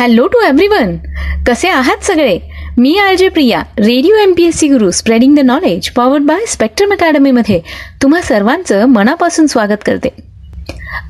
Hello to everyone कसे आहात सगळे? मी R J Priya radio M P S C guru spreading the knowledge powered by spectrum अकॅडमीमध्ये तुम्हा सर्वांचं मनापासून स्वागत करते.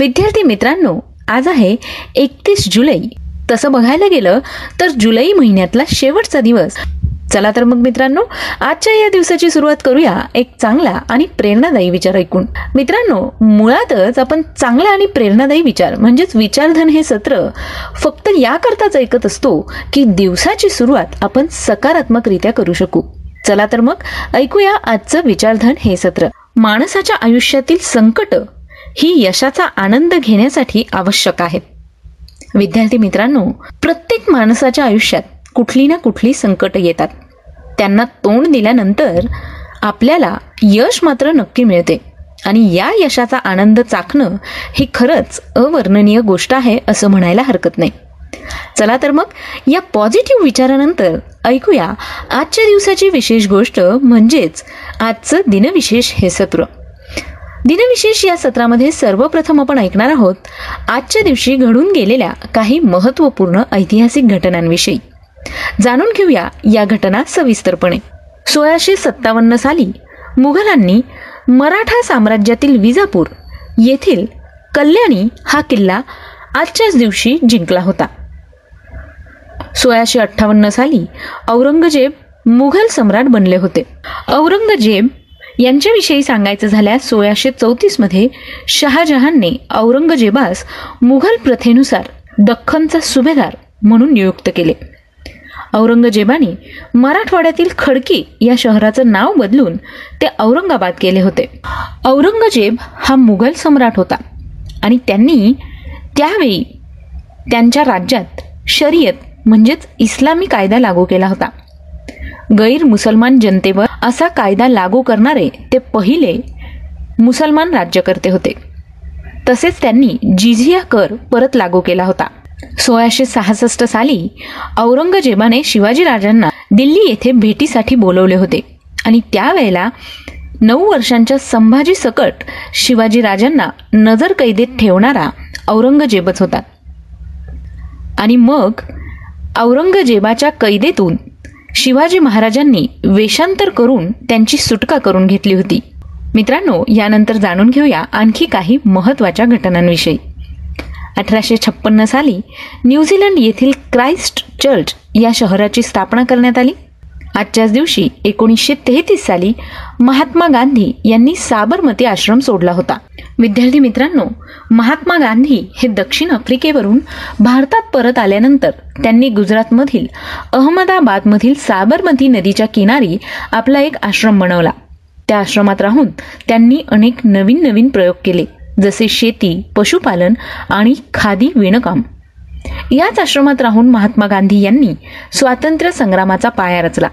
विद्यार्थी मित्रांनो आज आहे एकतीस जुलै. तसं बघायला गेलं तर जुलै महिन्यातला शेवटचा दिवस. चला तर मग मित्रांनो आजच्या या दिवसाची सुरुवात करूया एक चांगला आणि प्रेरणादायी विचार ऐकून. मित्रांनो मुळातच आपण चांगला आणि प्रेरणादायी विचार म्हणजेच विचारधन हे सत्र फक्त याकरताच ऐकत असतो की दिवसाची सुरुवात आपण सकारात्मकरित्या करू शकू. चला तर मग ऐकूया आजचं विचारधन हे सत्र. माणसाच्या आयुष्यातील संकट ही यशाचा आनंद घेण्यासाठी आवश्यक आहेत विद्यार्थी मित्रांनो प्रत्येक माणसाच्या आयुष्यात कुठली ना कुठली संकट येतात. त्यांना तोंड दिल्यानंतर आपल्याला यश मात्र नक्की मिळते. आणि या यशाचा आनंद चाखणं ही खरंच अवर्णनीय गोष्ट आहे असं म्हणायला हरकत नाही. चला तर मग या पॉझिटिव्ह विचारानंतर ऐकूया आजच्या दिवसाची विशेष गोष्ट म्हणजेच आजचं दिनविशेष हे सत्र. दिनविशेष या सत्रामध्ये सर्वप्रथम आपण ऐकणार आहोत आजच्या दिवशी घडून गेलेल्या काही महत्त्वपूर्ण ऐतिहासिक घटनांविषयी. जाणून घेऊया या घटना सविस्तरपणे. सोळाशे सत्तावन्न साली मुघलांनी मराठा साम्राज्यातील विजापूर येथील कल्याणी हा किल्ला आजच्याच दिवशी जिंकला होता. सोळाशे अठ्ठावन्न साली औरंगजेब मुघल सम्राट बनले होते. औरंगजेब यांच्याविषयी सांगायचं झाल्यास सोळाशे चौतीसमध्ये शहाजहानने औरंगजेबास मुघल प्रथेनुसार दख्खनचा सुभेदार म्हणून नियुक्त केले. औरंगजेबाने मराठवाड्यातील खडकी या शहराचं नाव बदलून ते औरंगाबाद केले होते. औरंगजेब हा मुघल सम्राट होता आणि त्यांनी त्यावेळी त्यांच्या राज्यात शरीयत म्हणजेच इस्लामी कायदा लागू केला होता. गैर मुसलमान जनतेवर असा कायदा लागू करणारे ते पहिले मुसलमान राज्यकर्ते होते. तसेच त्यांनी जिझिया कर परत लागू केला होता. सोळाशे सहासष्ट साली औरंगजेबाने शिवाजीराजांना दिल्ली येथे भेटीसाठी बोलवले होते. आणि त्यावेळेला नऊ वर्षांच्या संभाजी सकट शिवाजीराजांना नजर कैदेत ठेवणारा औरंगजेबच होता. आणि मग औरंगजेबाच्या कैदेतून शिवाजी महाराजांनी वेषांतर करून त्यांची सुटका करून घेतली होती. मित्रांनो यानंतर जाणून घेऊया आणखी काही महत्त्वाच्या घटनांविषयी. अठराशे छप्पन्न साली न्यूझीलंड येथील क्राइस्ट चर्च या शहराची स्थापना करण्यात आली. आजच्याच दिवशी एकोणीसशे तेहतीस साली महात्मा गांधी यांनी साबरमती आश्रम सोडला होता. विद्यार्थी मित्रांनो महात्मा गांधी हे दक्षिण आफ्रिकेवरून भारतात परत आल्यानंतर त्यांनी गुजरातमधील अहमदाबादमधील साबरमती नदीच्या किनारी आपला एक आश्रम बनवला. त्या आश्रमात राहून त्यांनी अनेक नवीन नवीन प्रयोग केले. जसे शेती पशुपालन आणि खादी विणकाम. याच आश्रमात राहून महात्मा गांधी यांनी स्वातंत्र्य संग्रामाचा पाया रचला.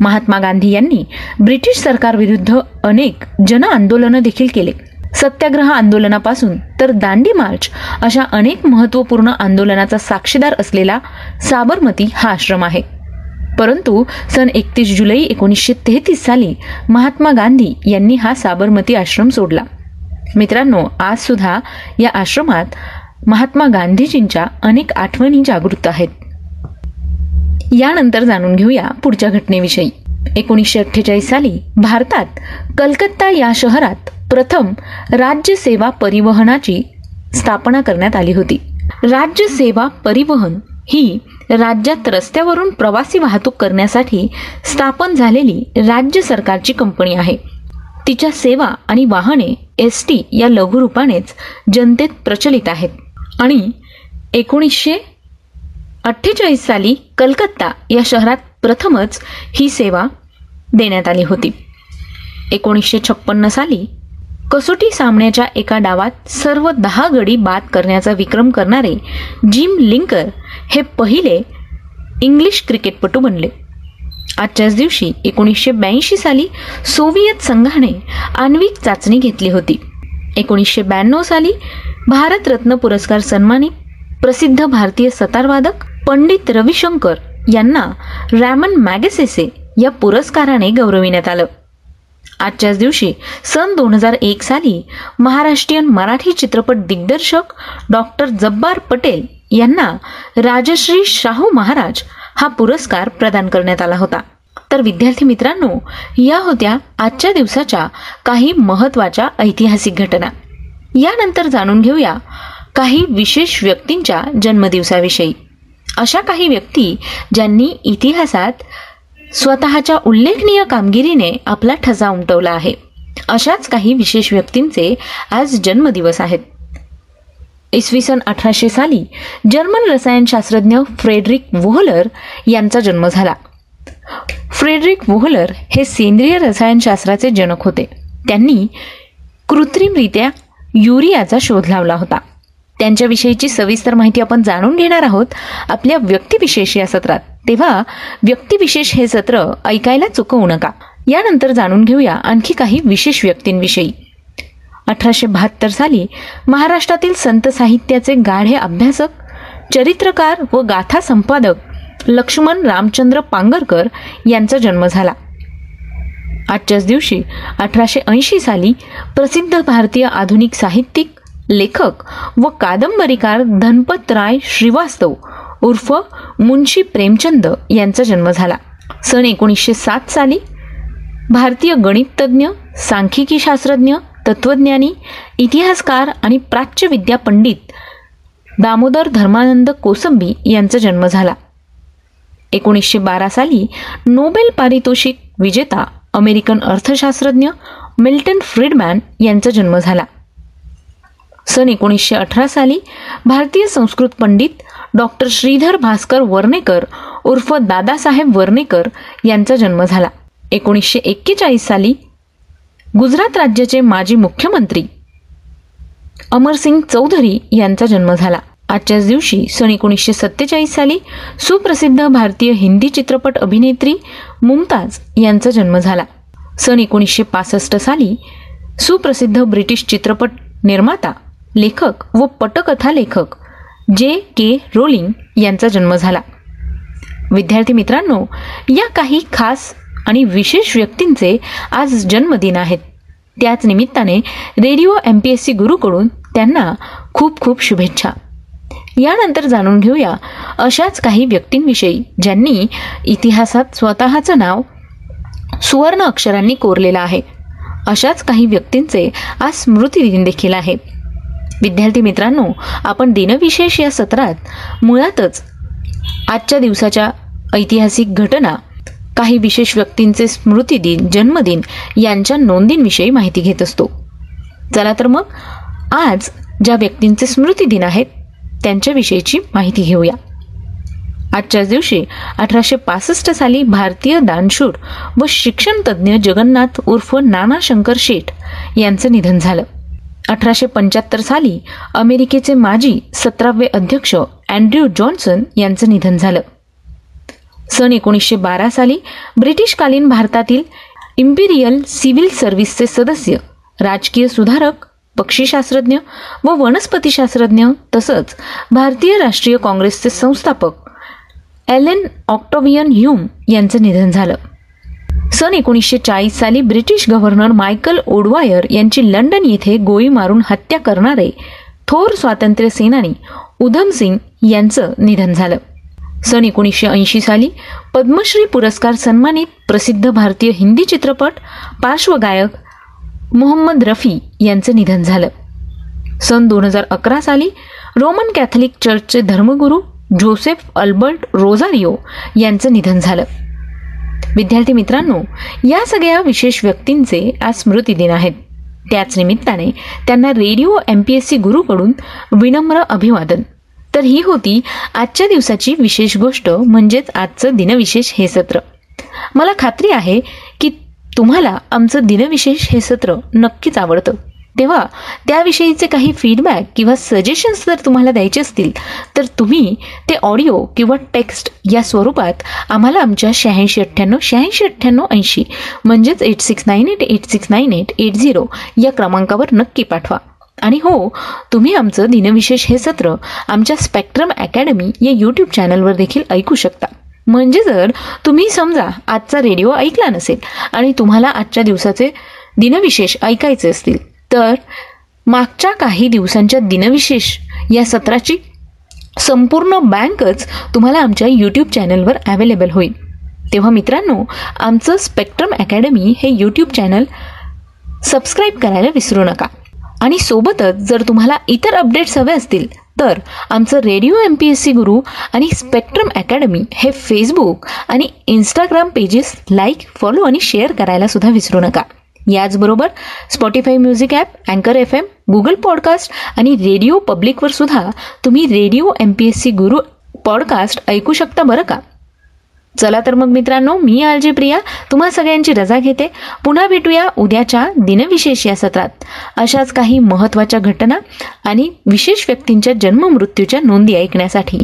महात्मा गांधी यांनी ब्रिटिश सरकारविरुद्ध अनेक जन आंदोलनं देखील केले. सत्याग्रह आंदोलनापासून तर दांडी मार्च अशा अनेक महत्त्वपूर्ण आंदोलनाचा साक्षीदार असलेला साबरमती हा आश्रम आहे. परंतु सन एकतीस जुलै एकोणीसशे तेहतीस साली महात्मा गांधी यांनी हा साबरमती आश्रम सोडला. मित्रांनो आज सुद्धा या आश्रमात महात्मा गांधीजींच्या अनेक आठवणी जागृत आहेत. यानंतर जाणून घेऊया पुढच्या घटनेविषयी. एकोणीसशे अठ्ठेचाळीस साली भारतात कलकत्ता या शहरात प्रथम राज्य सेवा परिवहनाची स्थापना करण्यात आली होती. राज्य सेवा परिवहन ही राज्यात रस्त्यावरून प्रवासी वाहतूक करण्यासाठी स्थापन झालेली राज्य सरकारची कंपनी आहे. तिच्या सेवा आणि वाहने एस टी या लघुरूपानेच जनतेत प्रचलित आहेत. आणि एकोणीसशे अठ्ठेचाळीस साली कलकत्ता या शहरात प्रथमच ही सेवा देण्यात आली होती. एकोणीसशे छप्पन्न साली कसोटी सामन्याच्या एका डावात सर्व दहा गडी बाद करण्याचा विक्रम करणारे जिम लिंकर हे पहिले इंग्लिश क्रिकेटपटू बनले. आजच्याच दिवशी एकोणीसशे ब्याऐंशी साली सोव्हिएत संघाने आण्विक चाचणी घेतली होती. एकोणीसशे ब्याण्णव साली भारतरत्न पुरस्कार सन्मानित प्रसिद्ध भारतीय सतारवादक पंडित रविशंकर यांना रॅमन मॅगेसेसे या पुरस्काराने गौरविण्यात आलं. आजच्याच दिवशी सन दोन हजार एक साली महाराष्ट्रीयन मराठी चित्रपट दिग्दर्शक डॉक्टर जब्बार पटेल यांना राजश्री शाहू महाराज हा पुरस्कार प्रदान करण्यात आला होता. तर विद्यार्थी मित्रांनो या होत्या आजच्या दिवसाच्या काही महत्त्वाच्या ऐतिहासिक घटना. यानंतर जाणून घेऊया काही विशेष व्यक्तींच्या जन्मदिवसाविषयी. अशा काही व्यक्ती ज्यांनी इतिहासात स्वतःच्या उल्लेखनीय कामगिरीने आपला ठसा उमटवला आहे. अशाच काही विशेष व्यक्तींचे आज जन्मदिवस आहेत. इसवी सन अठराशे साली जर्मन रसायनशास्त्रज्ञ फ्रेडरिक वोहलर यांचा जन्म झाला. फ्रेडरिक वोहलर हे सेंद्रिय रसायनशास्त्राचे जनक होते. त्यांनी कृत्रिमरित्या युरियाचा शोध लावला होता. त्यांच्याविषयीची सविस्तर माहिती आपण जाणून घेणार आहोत आपल्या व्यक्तिविशेष या सत्रात. तेव्हा व्यक्तिविशेष हे सत्र ऐकायला चुकवू नका. यानंतर जाणून घेऊया आणखी काही विशेष व्यक्तींविषयी. अठराशे बहात्तर साली महाराष्ट्रातील संत साहित्याचे गाढे अभ्यासक चरित्रकार व गाथा संपादक लक्ष्मण रामचंद्र पांगरकर यांचा जन्म झाला. आजच्याच दिवशी अठराशे ऐंशी साली प्रसिद्ध भारतीय आधुनिक साहित्यिक लेखक व कादंबरीकार धनपतराय श्रीवास्तव उर्फ मुन्शी प्रेमचंद यांचा जन्म झाला. सन एकोणीसशे सात साली भारतीय गणिततज्ञ सांख्यिकी शास्त्रज्ञ तत्वज्ञानी इतिहासकार आणि प्राच्यविद्या पंडित दामोदर धर्मानंद कोसंबी यांचा जन्म झाला. एकोणीसशे बारा साली नोबेल पारितोषिक विजेता अमेरिकन अर्थशास्त्रज्ञ मिल्टन फ्रीडमॅन यांचा जन्म झाला. सन एकोणीसशे अठरा साली भारतीय संस्कृत पंडित डॉक्टर श्रीधर भास्कर वर्णेकर उर्फ दादासाहेब वर्णेकर यांचा जन्म झाला. एकोणीसशे एक्केचाळीस साली गुजरात राज्याचे माजी मुख्यमंत्री अमरसिंग चौधरी यांचा जन्म झाला. आजच्याच दिवशी सन एकोणीसशे सत्तेचाळीस साली सुप्रसिद्ध भारतीय हिंदी चित्रपट अभिनेत्री मुमताज यांचा जन्म झाला. सन एकोणीसशे पासष्ट साली सुप्रसिद्ध ब्रिटिश चित्रपट निर्माता लेखक व पटकथा लेखक जे के रोलिंग यांचा जन्म झाला. विद्यार्थी मित्रांनो या काही खास आणि विशेष व्यक्तींचे आज जन्मदिन आहेत. त्याच निमित्ताने radio M P S C गुरुकडून त्यांना खूप खूप शुभेच्छा. यानंतर जाणून घेऊया अशाच काही व्यक्तींविषयी ज्यांनी इतिहासात स्वतःचं नाव सुवर्ण अक्षरांनी कोरलेलं आहे. अशाच काही व्यक्तींचे आज स्मृतिदिन देखील आहे. विद्यार्थी मित्रांनो आपण दिनविशेष या सत्रात मुळातच आजच्या दिवसाच्या ऐतिहासिक घटना काही विशेष व्यक्तींचे स्मृतिदिन जन्मदिन यांच्या नोंदींविषयी माहिती घेत असतो. चला तर मग आज ज्या व्यक्तींचे स्मृतिदिन आहेत त्यांच्याविषयीची माहिती घेऊया. आजच्याच दिवशी अठराशे पासष्ट साली भारतीय दानशूर व शिक्षण तज्ज्ञ जगन्नाथ उर्फ नाना शंकर शेठ यांचं निधन झालं. अठराशे पंच्याहत्तर साली अमेरिकेचे माजी सतरावे अध्यक्ष अँड्र्यू जॉन्सन यांचं निधन झालं. सन एकोणीसशे बारा साली ब्रिटिशकालीन भारतातील इम्पिरियल सिव्हिल सर्व्हिसचे सदस्य राजकीय सुधारक पक्षीशास्त्रज्ञ व वनस्पतीशास्त्रज्ञ तसंच भारतीय राष्ट्रीय काँग्रेसचे संस्थापक एलेन ऑक्टोवियन ह्यूम यांचं निधन झालं. सन एकोणीसशे चाळीस साली ब्रिटिश गव्हर्नर मायकल ओडवायर यांची लंडन येथे गोळी मारून हत्या करणारे थोर स्वातंत्र्य सेनानी उधम सिंग यांचं निधन झालं. सन एकोणीसशे ऐंशी साली पद्मश्री पुरस्कार सन्मानित प्रसिद्ध भारतीय हिंदी चित्रपट पार्श्वगायक मोहम्मद रफी यांचं निधन झालं. सन दोन हजार अकरा साली रोमन कॅथलिक चर्चचे धर्मगुरू जोसेफ अल्बर्ट रोझारिओ यांचं निधन झालं. विद्यार्थी मित्रांनो या सगळ्या विशेष व्यक्तींचे आज स्मृतिदिन आहेत. त्याच निमित्ताने त्यांना radio M P S C गुरुकडून विनम्र अभिवादन. तर ही होती आजच्या दिवसाची विशेष गोष्ट म्हणजेच आजचं दिनविशेष हे सत्र. मला खात्री आहे की तुम्हाला आमचं दिनविशेष हे सत्र नक्कीच आवडतं. तेव्हा त्याविषयीचे काही फीडबॅक किंवा सजेशन्स जर तुम्हाला द्यायचे असतील तर तुम्ही ते ऑडिओ किंवा टेक्स्ट या स्वरूपात आम्हाला आमच्या शहाऐंशी अठ्ठ्याण्णव शहाऐंशी अठ्ठ्याण्णव ऐंशी म्हणजेच eight six nine eight eight six nine eight eight zero या क्रमांकावर नक्की पाठवा. आणि हो तुम्ही आमचं दिनविशेष हे सत्र आमच्या स्पेक्ट्रम अकॅडमी या यूट्यूब चॅनलवर देखील ऐकू शकता. म्हणजे जर तुम्ही समजा आजचा रेडिओ ऐकला नसेल आणि तुम्हाला आजच्या दिवसाचे दिनविशेष ऐकायचे असतील तर मागच्या काही दिवसांच्या दिनविशेष या सत्राची संपूर्ण बँकच तुम्हाला आमच्या यूट्यूब चॅनलवर अवेलेबल होईल. तेव्हा मित्रांनो आमचं स्पेक्ट्रम अकॅडमी हे यूट्यूब चॅनल सबस्क्राईब करायला विसरू नका. आणि सोबतच जर तुम्हाला इतर अपडेट्स हवे असतील तर आमचं radio M P S C guru आणि स्पेक्ट्रम अकॅडमी हे फेसबुक आणि इंस्टाग्राम पेजेस लाईक फॉलो आणि शेअर करायला सुद्धा विसरू नका. याचबरोबर स्पॉटीफाय म्युझिक ॲप अँकर एफ एम गुगल पॉडकास्ट आणि रेडिओ पब्लिकवर सुद्धा तुम्ही radio M P S C guru podcast ऐकू शकता बरं का? चला तर मग मित्रांनो मी आलजी प्रिया तुम्हा सगळ्यांची रजा घेते. पुन्हा भेटूया उद्याच्या दिनविशेष या सत्रात. अशाच काही महत्त्वाच्या घटना आणि विशेष व्यक्तींच्या जन्म मृत्यूच्या नोंदी ऐकण्यासाठी.